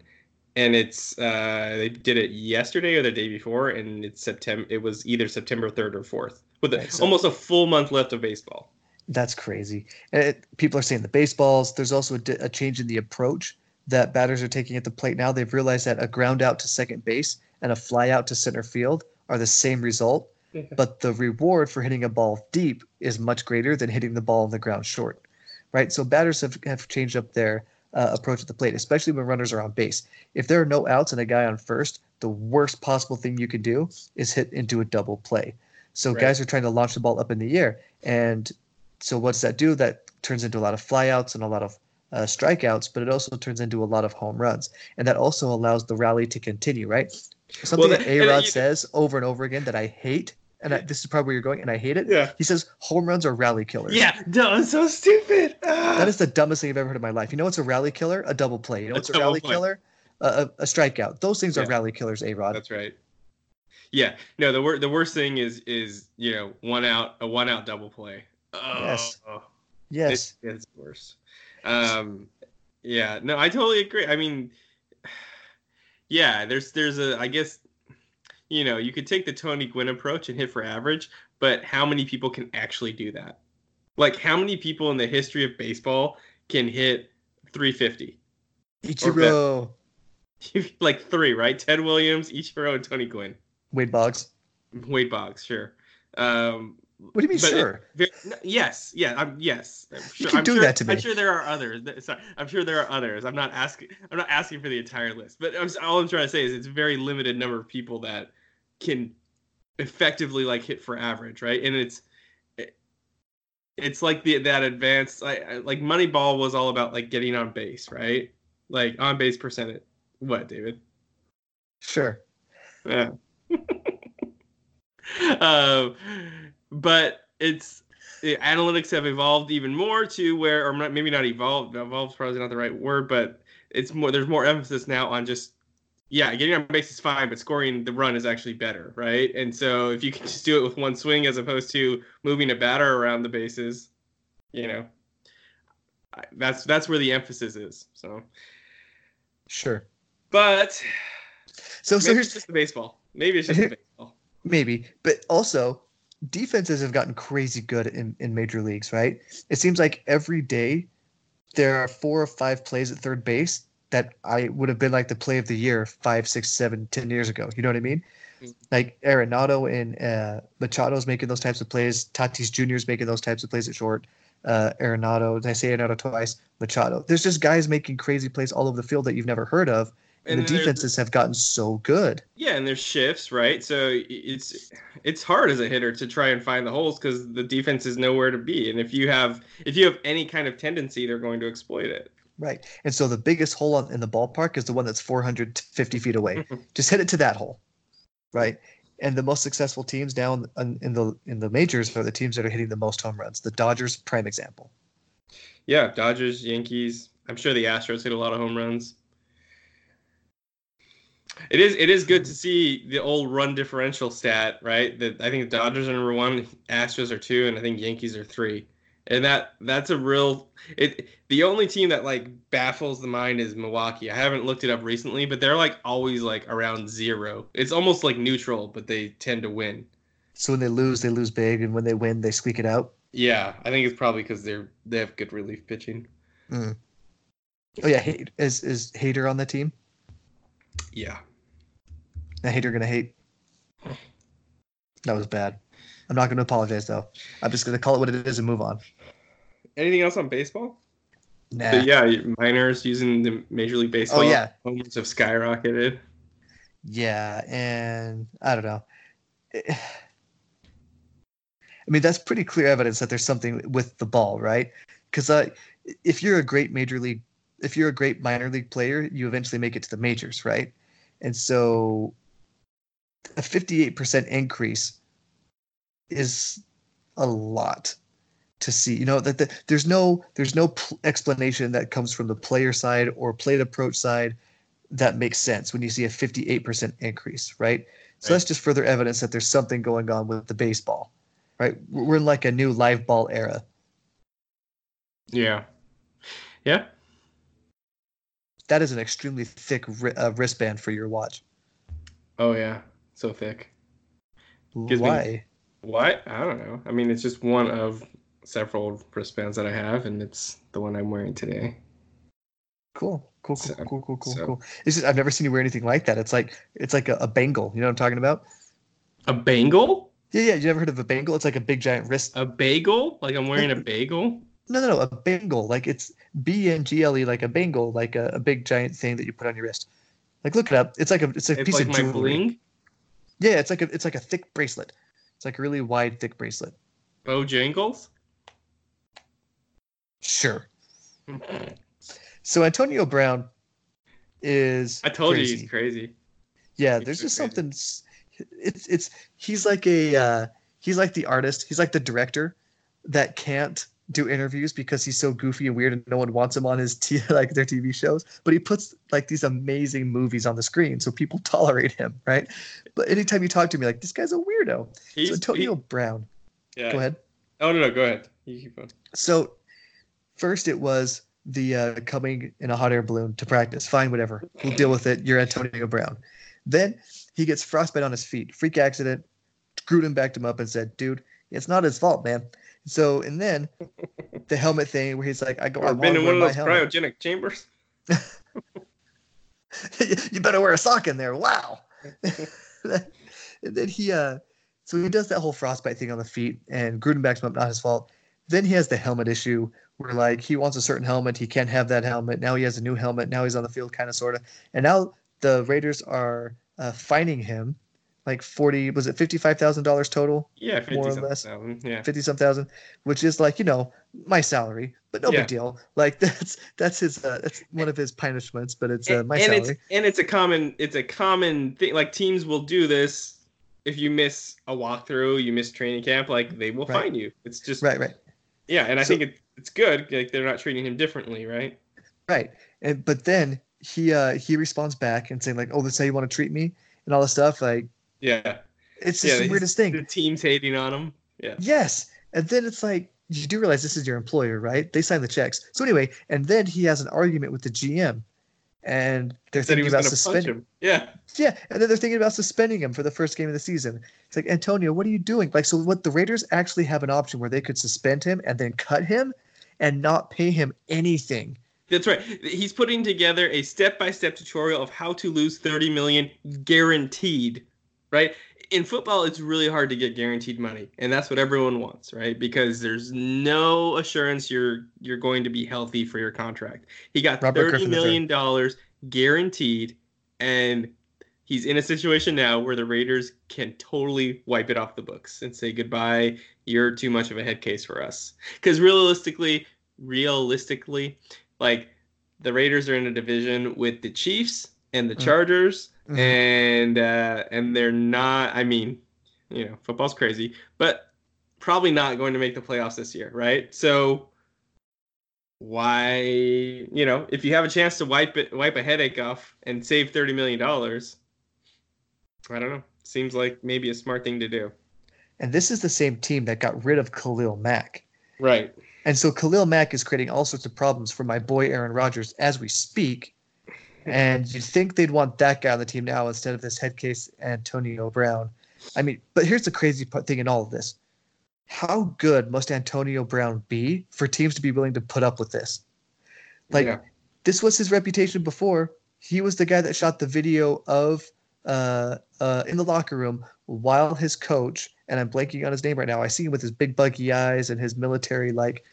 and it's uh, they did it yesterday or the day before, and it's September. It was either September third or fourth, with a, almost a full month left of baseball. That's crazy. It, people are saying the baseballs. There's also a, di- a change in the approach that batters are taking at the plate now. They've realized that a ground out to second base and a fly out to center field are the same result, but the reward for hitting a ball deep is much greater than hitting the ball on the ground short. Right. So batters have, have changed up their uh, approach at the plate, especially when runners are on base. If there are no outs and a guy on first, the worst possible thing you can do is hit into a double play. So Right. guys are trying to launch the ball up in the air, and so what does that do? That turns into a lot of flyouts and a lot of uh, strikeouts, but it also turns into a lot of home runs, and that also allows the rally to continue. Right? Something that- that A Rod says over and over again that I hate, and I, this is probably where you're going, and I hate it. Yeah. He says home runs are rally killers. Yeah, no, it's so stupid. Ah. That is the dumbest thing I've ever heard in my life. You know what's a rally killer? A double play. You know A what's a double rally play. killer? A, a, a strikeout. Those things are rally killers, A Rod. That's right. Yeah. No, the wor- the worst thing is is you know one out a one out double play. Oh, Yes. Yes. It, it's worse. Um, yeah, no, I totally agree. I mean, yeah, there's there's a I guess you know you could take the Tony Gwynn approach and hit for average, but how many people can actually do that? Like, how many people in the history of baseball can hit 350? Ichiro, like three, right? Ted Williams, Ichiro, and Tony Gwynn. Wade Boggs. Wade Boggs, sure. Um, What do you mean, But it- sure? Ve- no, yes, yeah, I'm yes. I'm sure, keep I'm doing sure, that to me. I'm sure there are others. Sorry, I'm sure there are others. I'm not asking. I'm not asking for the entire list, but I'm, all I'm trying to say is it's a very limited number of people that can effectively like hit for average, right? And it's it- it's like the that advanced I, I like Moneyball was all about like getting on base, right? Like on base percentage. What, David? Sure. Yeah. um, but it's the analytics have evolved even more to where, or maybe not evolved. Evolved is probably not the right word, but it's more. There's more emphasis now on just, yeah, getting on base is fine, but scoring the run is actually better, right? And so if you can just do it with one swing as opposed to moving a batter around the bases, you know, that's that's where the emphasis is. So, Sure. but So, so here's just the baseball. Maybe it's just the baseball. Maybe, but also defenses have gotten crazy good in, in major leagues, right? It seems like every day there are four or five plays at third base that I would have been like the play of the year five, six, seven, ten years ago. You know what I mean? Mhm. Like Arenado and uh, Machado's making those types of plays. Tatis Jr. is making those types of plays at short. Uh, Arenado, did I say Arenado twice? Machado. There's just guys making crazy plays all over the field that you've never heard of. And, the defenses have gotten so good. Yeah, and there's shifts, right? So it's it's hard as a hitter to try and find the holes because the defense is nowhere to be. And if you have if you have any kind of tendency, they're going to exploit it. Right. And so the biggest hole in the ballpark is the one that's 450 feet away. Just hit it to that hole. Right. And the most successful teams now in, in the in the majors are the teams that are hitting the most home runs. The Dodgers, prime example. Yeah, Dodgers, Yankees. I'm sure the Astros hit a lot of home runs. It is it is good to see the old run differential stat, right? That I think the Dodgers are number one, Astros are two, and I think Yankees are three. And that that's a real it the only team that like baffles the mind is Milwaukee. I haven't looked it up recently, but they're like always like around zero. It's almost like neutral, but they tend to win. So when they lose, they lose big, and when they win, they squeak it out. Yeah, I think it's probably because they're they have good relief pitching. Mm. Oh yeah, is is Hader on the team? Yeah. Now Hader gonna hate. That was bad. I'm not gonna apologize though. I'm just gonna call it what it is and move on. Anything else on baseball? Nah. But yeah, minors using the Major League Baseball. Oh, yeah. homers have skyrocketed. Yeah, and I don't know. I mean, that's pretty clear evidence that there's something with the ball, right? Because uh, if you're a great major league, if you're a great minor league player, you eventually make it to the majors, right? And so, a 58% increase is a lot to see. You know that the, there's no there's no pl- explanation that comes from the player side or plate approach side that makes sense when you see a 58% increase, right? So Right. that's just further evidence that there's something going on with the baseball, right? We're we're in like a new live ball era. Yeah. Yeah. That is an extremely thick ri- uh, wristband for your watch. Oh yeah. So thick. Gives me- Why? What? I don't know. I mean, it's just one of several wristbands that I have, and it's the one I'm wearing today. Cool. Cool, cool, So- cool, cool, cool, so- cool. It's just, I've never seen you wear anything like that. It's like it's like a, a bangle. You know what I'm talking about? A bangle? Yeah, yeah. You ever heard of a bangle? It's like a big giant wrist. A bagel? Like I'm wearing a bagel? No, no, no. A bangle. Like it's B N G L E, like a bangle, like a, a big giant thing that you put on your wrist. Like look it up. It's like a it's a It's piece like of my jewelry. bling. Yeah, it's like a it's like a thick bracelet. It's like a really wide, thick bracelet. Bojangles? Sure. So Antonio Brown is I told crazy. you he's crazy. Yeah, He's there's so just crazy. something. It's it's he's like a uh, he's like the artist. He's like the director that can't do interviews because he's so goofy and weird and no one wants him on his t- like their TV shows. But he puts like these amazing movies on the screen, so people tolerate him, right? But anytime you talk to me, like this guy's a weirdo. He's so Antonio Brown, yeah. go ahead. Oh no, no, go ahead. You keep going. So first it was the uh, coming in a hot air balloon to practice. Fine, whatever. We'll deal with it. You're Antonio Brown. Then he gets frostbite on his feet. Freak accident. Gruden backed him up and said, "Dude, it's not his fault, man." So and then the helmet thing where he's like, "I go, I Or been in one of my those helmet." cryogenic chambers. you better wear a sock in there. Wow. and then he uh so he does that whole frostbite thing on the feet and Gruden backs him up, not his fault. Then he has the helmet issue where like he wants a certain helmet, he can't have that helmet. Now he has a new helmet. Now he's on the field, kind of sort of. And now the Raiders are uh, fining him like forty was it fifty five thousand dollars total? Yeah, fifty More or less. thousand. Yeah. fifty some thousand, which is like you know my salary, but no Yeah. big deal. Like that's that's his uh, that's one of his punishments, but it's uh, and, my and salary. it's and it's a common it's a common thing. Like teams will do this if you miss a walkthrough, you miss training camp, like they will Right. fine you. It's just Right, right. yeah, and I So- think it, it's good. Like they're not treating him differently, right? Right. And but then he uh he responds back and saying like, "Oh, that's how you want to treat me," and all this stuff. Like Yeah, it's Yeah, the weirdest thing. the team's hating on him. Yeah, Yes. And then it's like you do realize this is your employer, right? They sign the checks. So anyway, and then he has an argument with the GM, and they're thinking was about going to punch suspending. him. Yeah, Yeah, and then they're thinking about suspending him for the first game of the season. It's like Antonio, what are you doing? Like, so what the Raiders actually have an option where they could suspend him and then cut him and not pay him anything. that's right. He's putting together a step-by-step tutorial of how to lose thirty million guaranteed. Right. In football, it's really hard to get guaranteed money, and that's what everyone wants, right? Because there's no assurance you're you're going to be healthy for your contract. He got Robert thirty Griffin million dollars guaranteed, and he's in a situation now where the Raiders can totally wipe it off the books and say goodbye. You're too much of a head case for us. Because realistically, realistically, like the Raiders are in a division with the Chiefs and the Mm. Chargers, Mhm. and uh, and they're not. I mean, you know, football's crazy, but probably not going to make the playoffs this year, right? So why, you know, if you have a chance to wipe it, wipe a headache off and save thirty million dollars, I don't know. Seems like maybe a smart thing to do. And this is the same team that got rid of Khalil Mack. Right. And so Khalil Mack is creating all sorts of problems for my boy Aaron Rodgers as we speak. And you'd think they'd want that guy on the team now instead of this head case Antonio Brown. I mean, but here's the crazy part thing in all of this. How good must Antonio Brown be for teams to be willing to put up with this? Like Yeah. this was his reputation before. He was the guy that shot the video of uh, uh, in the locker room while his coach, and I'm blanking on his name right now. I see him with his big buggy eyes and his military like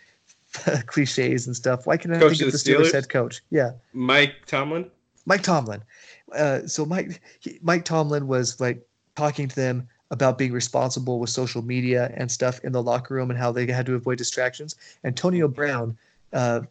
cliches and stuff. Why can I Coach think of of the the Steelers Steelers? head coach? Yeah, Mike Tomlin. Mike Tomlin. Uh, so Mike he, Mike Tomlin was like talking to them about being responsible with social media and stuff in the locker room and how they had to avoid distractions. Antonio Brown uh,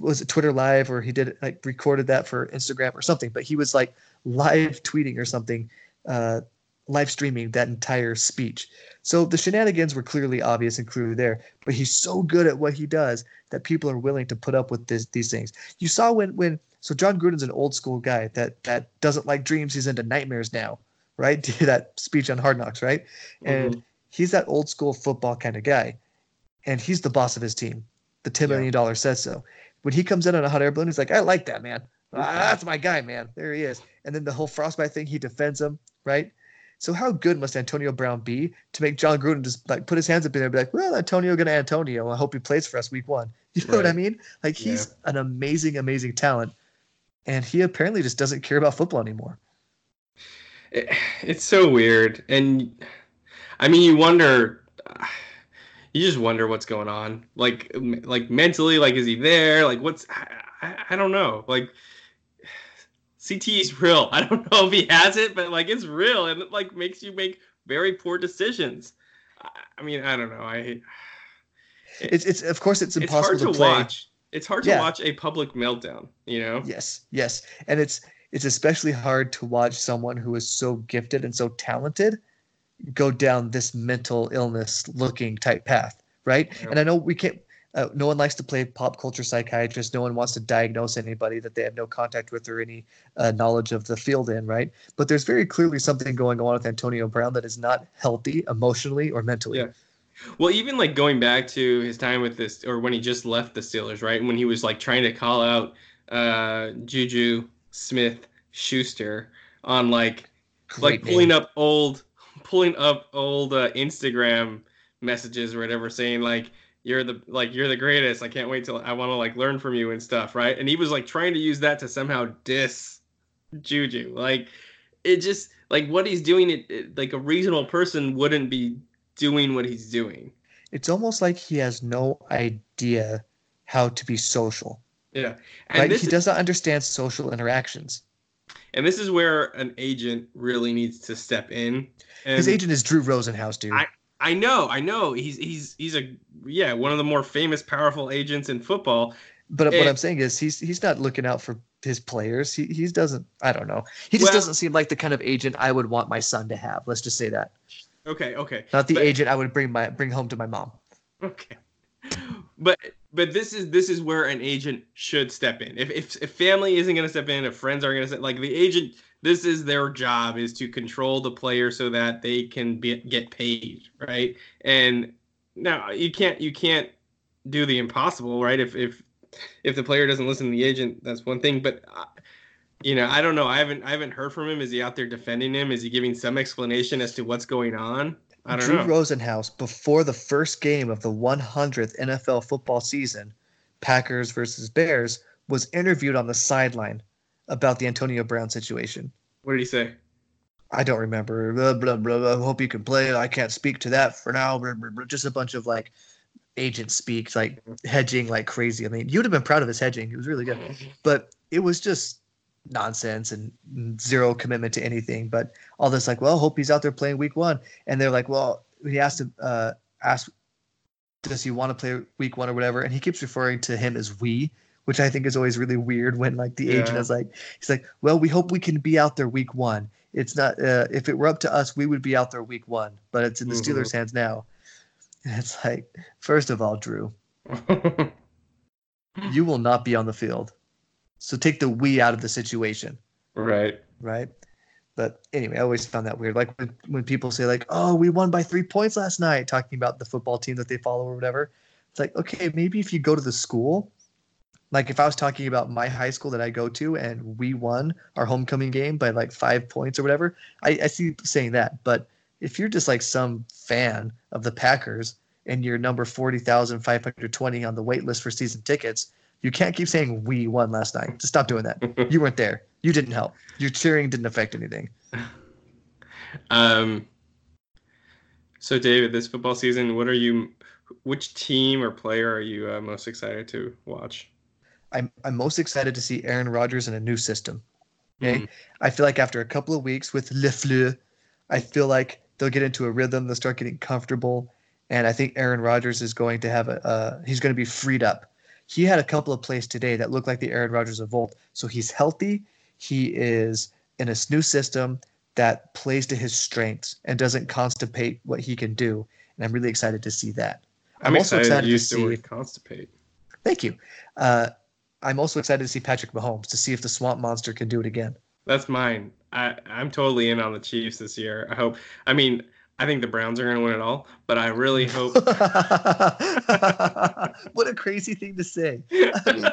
was it Twitter live or he did like recorded that for Instagram or something, but he was like live tweeting or something, uh, live streaming that entire speech. So the shenanigans were clearly obvious and clearly there, but he's so good at what he does that people are willing to put up with this, these things. You saw when when so Jon Gruden's an old school guy that that doesn't like dreams. He's into nightmares now, right? That speech on Hard Knocks, right? And he's that old school football kind of guy, and he's the boss of his team. The ten Yeah. million dollars says so. When he comes in on a hot air balloon, he's like, "I like that man. Ah, that's my guy, man. There he is." And then the whole frostbite thing, he defends him, right? So how good must Antonio Brown be to make Jon Gruden just like put his hands up in there and be like, "Well, Antonio gonna Antonio. I hope he plays for us week one." You know what I mean? Like he's an amazing, amazing talent, and he apparently just doesn't care about football anymore. It- it's so weird. And i mean you wonder you just wonder what's going on. Like like mentally like is he there? Like what's i, I, don't know. Like ct is real. I don't know if he has it but like it's real and it like makes you make very poor decisions. I, I mean i don't know. I It's it's of course it's it's impossible hard to, play. watch it's hard to Yeah. watch a public meltdown you know Yes, yes, and it's it's especially hard to watch someone who is so gifted and so talented go down this mental illness looking type path, right? Yeah. And I know we can't. Uh, no one likes to play pop culture psychiatrist. No one wants to diagnose anybody that they have no contact with or any uh, knowledge of the field in, right? But there's very clearly something going on with Antonio Brown that is not healthy emotionally or mentally. Yeah. Well, even like going back to his time with this, or when he just left the Steelers, right? When he was like trying to call out uh, Juju Smith Schuster on like like pulling up old pulling up old uh, Instagram messages or whatever saying like you're the like you're the greatest. I can't wait till I want to like learn from you and stuff, right? And he was like trying to use that to somehow diss Juju. Like it just like what he's doing it, it like a reasonable person wouldn't be doing what he's doing. It's almost like he has no idea how to be social. Yeah. And right? He is- doesn't understand social interactions. and this is where an agent really needs to step in. And His agent is Drew Rosenhaus, dude. I- I know, I know. He's he's he's a yeah, one of the more famous powerful agents in football. but what I'm saying is he's he's not looking out for his players. He he doesn't. I don't know. He just Well- doesn't seem like the kind of agent I would want my son to have. Let's just say that. Okay, okay. Not the But- agent I would bring my bring home to my mom. Okay. But but this is this is where an agent should step in. If if, if family isn't going to step in, if friends aren't going to step, like the agent, this is their job is to control the player so that they can be, get paid, right? And now you can't you can't do the impossible, right? If if if the player doesn't listen to the agent, that's one thing. But uh, you know, I don't know. I haven't I haven't heard from him. Is he out there defending him? Is he giving some explanation as to what's going on? I don't Drew know. Drew Rosenhaus, before the first game of the 100th NFL football season, Packers versus Bears, was interviewed on the sideline about the Antonio Brown situation. what did he say? I don't remember. Blah, blah, blah, blah. Hope you can play. I can't speak to that for now. Blah, blah, blah. Just a bunch of like agent speak, like hedging like crazy. I mean, you'd have been proud of his hedging. It was really good. But it was just nonsense and zero commitment to anything. But all this like, well, hope he's out there playing week one. And they're like, well, he asked to uh, ask, does he want to play week one or whatever? And he keeps referring to him as we, which I think is always really weird when like the agent is like, he's like, well, we hope we can be out there week one. It's not uh, if it were up to us, we would be out there week one, but it's in the Mhm. Steelers' hands now. And it's like, first of all, Drew, you will not be on the field, so take the we out of the situation, right. right? But anyway, I always found that weird. Like when, when people say like, "Oh, we won by three points last night," talking about the football team that they follow or whatever. It's like, okay, maybe if you go to the school, like if I was talking about my high school that I go to and we won our homecoming game by like five points or whatever, I, I see saying that. But if you're just like some fan of the Packers and you're number 40,520 on the wait list for season tickets, you can't keep saying we won last night. Just stop doing that. You weren't there. You didn't help. Your cheering didn't affect anything. Um. So, David, this football season, what are you? Which team or player are you uh, most excited to watch? I'm, I'm most excited to see Aaron Rodgers in a new system. Okay. Mhm. I feel like after a couple of weeks with LaFleur, I feel like they'll get into a rhythm. They'll start getting comfortable. And I think Aaron Rodgers is going to have a, uh, he's going to be freed up. He had a couple of plays today that looked like the Aaron Rodgers of old. So he's healthy. He is in a new system that plays to his strengths and doesn't constipate what he can do. And I'm really excited to see that. I'm, I'm also excited, excited to see- word constipate. Thank you. Uh, I'm also excited to see Patrick Mahomes to see if the Swamp Monster can do it again. That's mine. I I'm totally in on the Chiefs this year. I hope. I mean, I think the Browns are going to win it all, but I really hope. what a crazy thing to say. I mean,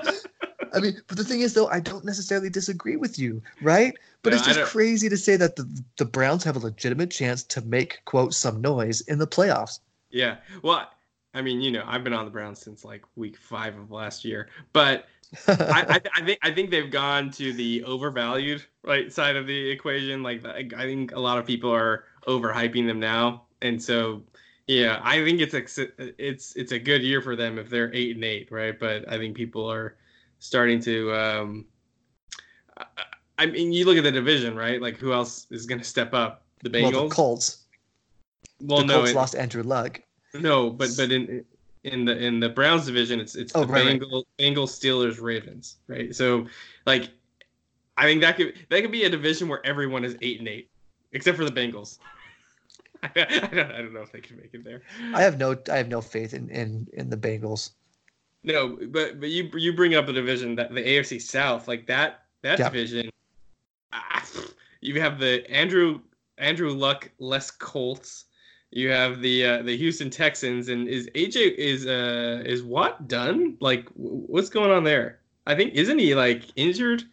I mean, but the thing is, though, I don't necessarily disagree with you, right? But No, it's just crazy to say that the, the Browns have a legitimate chance to make, quote, some noise in the playoffs. Yeah. Well, I mean, you know, I've been on the Browns since like week five of last year, but I, I, I think I think they've gone to the overvalued right side of the equation. Like I think a lot of people are overhyping them now, and so yeah, I think it's a it's it's a good year for them if they're eight and eight, right? But I think people are starting to. Um, I, mean, you look at the division, right? Like who else is going to step up? The well, Bengals. the Colts. Well, the no, Colts it- lost Andrew Luck. no, but but in in the in the Browns division, it's it's Oh, the right, right. Bengals, Bengals, Steelers, Ravens, right? So, like, I think that could that could be a division where everyone is eight and eight, except for the Bengals. I, don't, I don't know if they can make it there. I have no, I have no faith in in, in the Bengals. No, but but you you bring up a division that the AFC South, like that that Yeah. division. ah, you have the Andrew Andrew Luck less Colts. You have the uh, the Houston Texans, and is AJ is uh is Watt done? Like, w- what's going on there? I think isn't he like injured?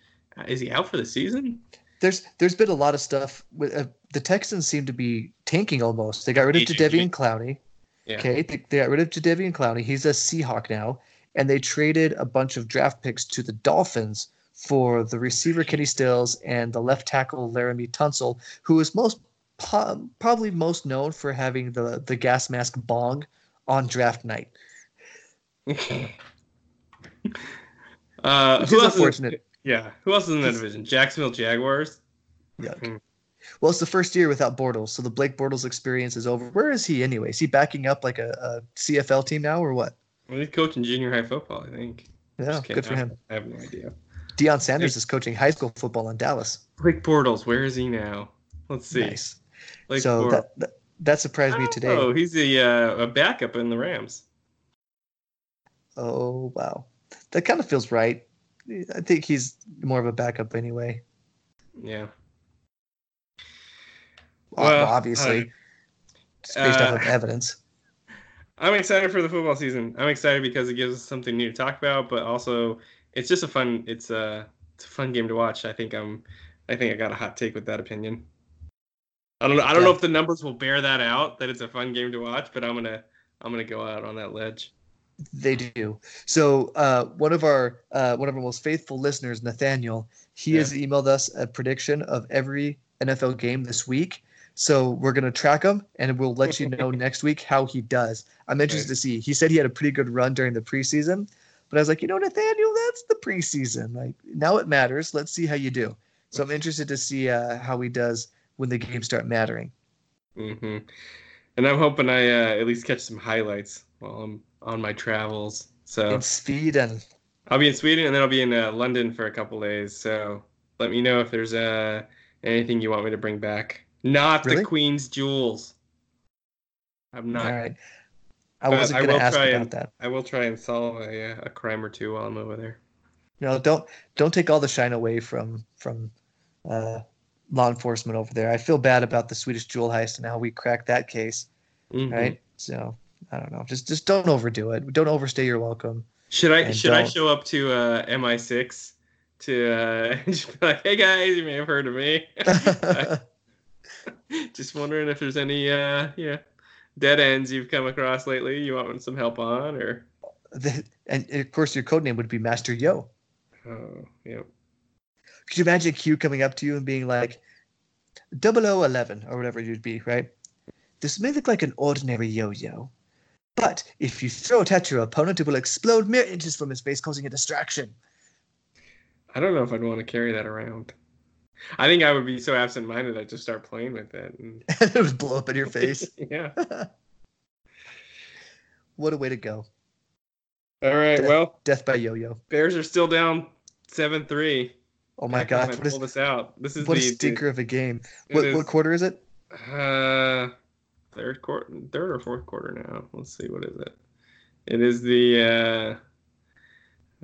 Is he out for the season? There's there's been a lot of stuff with uh, the Texans seem to be tanking almost. They got rid of AJ Jadeveon Clowney. Yeah. Okay, they, they got rid of Jadeveon Clowney. He's a Seahawk now, and they traded a bunch of draft picks to the Dolphins for the receiver Kenny Stills and the left tackle Laremy Tunsil, who is most po- probably most known for having the the gas mask bong on draft night. uh, who else? Is, unfortunate. Yeah, who else is in that division? Jacksonville Jaguars. Yuck. Hmm. Well, it's the first year without Bortles, so the Blake Bortles experience is over. Where is he anyway? Is he backing up like a, a CFL team now, or what? Well, he's coaching junior high football, I think. Yeah, good for I- him. I have no idea. Deion Sanders is coaching high school football in Dallas. Blake Bortles, where is he now? Let's see. Nice. Blake so Bortles. that, that that surprised me today. Oh, he's a uh, a backup in the Rams. Oh wow, that kind of feels right. I think he's more of a backup anyway. Yeah. Well, obviously, it's based off of uh, evidence. I'm excited for the football season. I'm excited because it gives us something new to talk about, but also it's just a fun. It's a it's a fun game to watch. I think I'm. I think I got a hot take with that opinion. I don't know. I don't know if the numbers will bear that out that it's a fun game to watch, but I'm gonna I'm gonna go out on that ledge. They do. So uh, one of our uh, one of our most faithful listeners, Nathaniel, he Yeah. has emailed us a prediction of every NFL game this week. So we're gonna track him, and we'll let you know next week how he does. I'm interested to see. He said he had a pretty good run during the preseason, but I was like, you know, Nathaniel, that's the preseason. Like now it matters. Let's see how you do. So I'm interested to see uh, how he does when the games start mattering. hmm And I'm hoping I uh, at least catch some highlights while I'm on my travels. So In Sweden. I'll be in Sweden and then I'll be in uh, London for a couple days. So let me know if there's uh, anything you want me to bring back. Not Really? the Queen's jewels. I'm not. all right. I wasn't gonna ask about and- that. I will try and solve a, uh, a crime or two while I'm over there. No, don't don't take all the shine away from from uh, law enforcement over there. I feel bad about the Swedish jewel heist and how we cracked that case, Mhm. right? So I don't know. Just just don't overdo it. Don't overstay your welcome. Should I should I don't- show up to uh, MI6 to uh, just be like, hey guys, you may have heard of me. just wondering if there's any uh, yeah dead ends you've come across lately. You want some help on or The- and of course, your code name would be Master Yo. oh yeah. Could you imagine Q coming up to you and being like, 0011 or whatever you'd be, right? This may look like an ordinary yo-yo, but if you throw it at your opponent, it will explode mere inches from his face, causing a distraction. I don't know if I'd want to carry that around. I think I would be so absent-minded I'd just start playing with it. And, it would blow up in your face. yeah. what a way to go. All right. Death- Well, Death by yo-yo. Bears are still down seven-three. Oh my god, what, is, pull this out. This is what a the, the- stinker of a game. What, is- what quarter is it? Uh, third quarter, third or fourth quarter now. Let's see, what is it? It is the. uh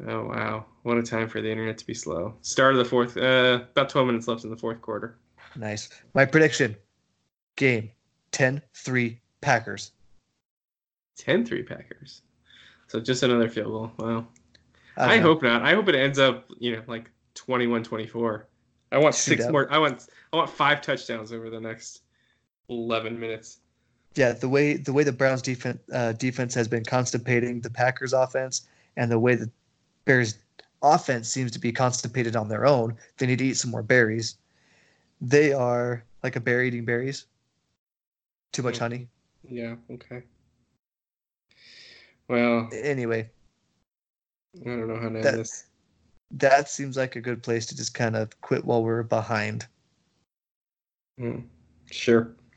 Oh wow, what a time for the internet to be slow. Start of the fourth. Uh, about twelve minutes left in the fourth quarter. Nice. My prediction game 10 3 Packers. 10-3 Packers. So just another field goal. Wow. I, I, hope not. I hope it ends up, you know, like 21-24. I want six Shootout. more. I want. I want five touchdowns over the next eleven minutes. Yeah, the way the way the Browns defense uh, defense has been constipating the Packers offense, and the way the Bears offense seems to be constipated on their own, they need to eat some more berries. They are like a bear eating berries. Too much Mhm. honey. Yeah. Okay. Well, Anyway, I don't know how to end That- this. that seems like a good place to just kind of quit while we're behind. Hmm. Sure.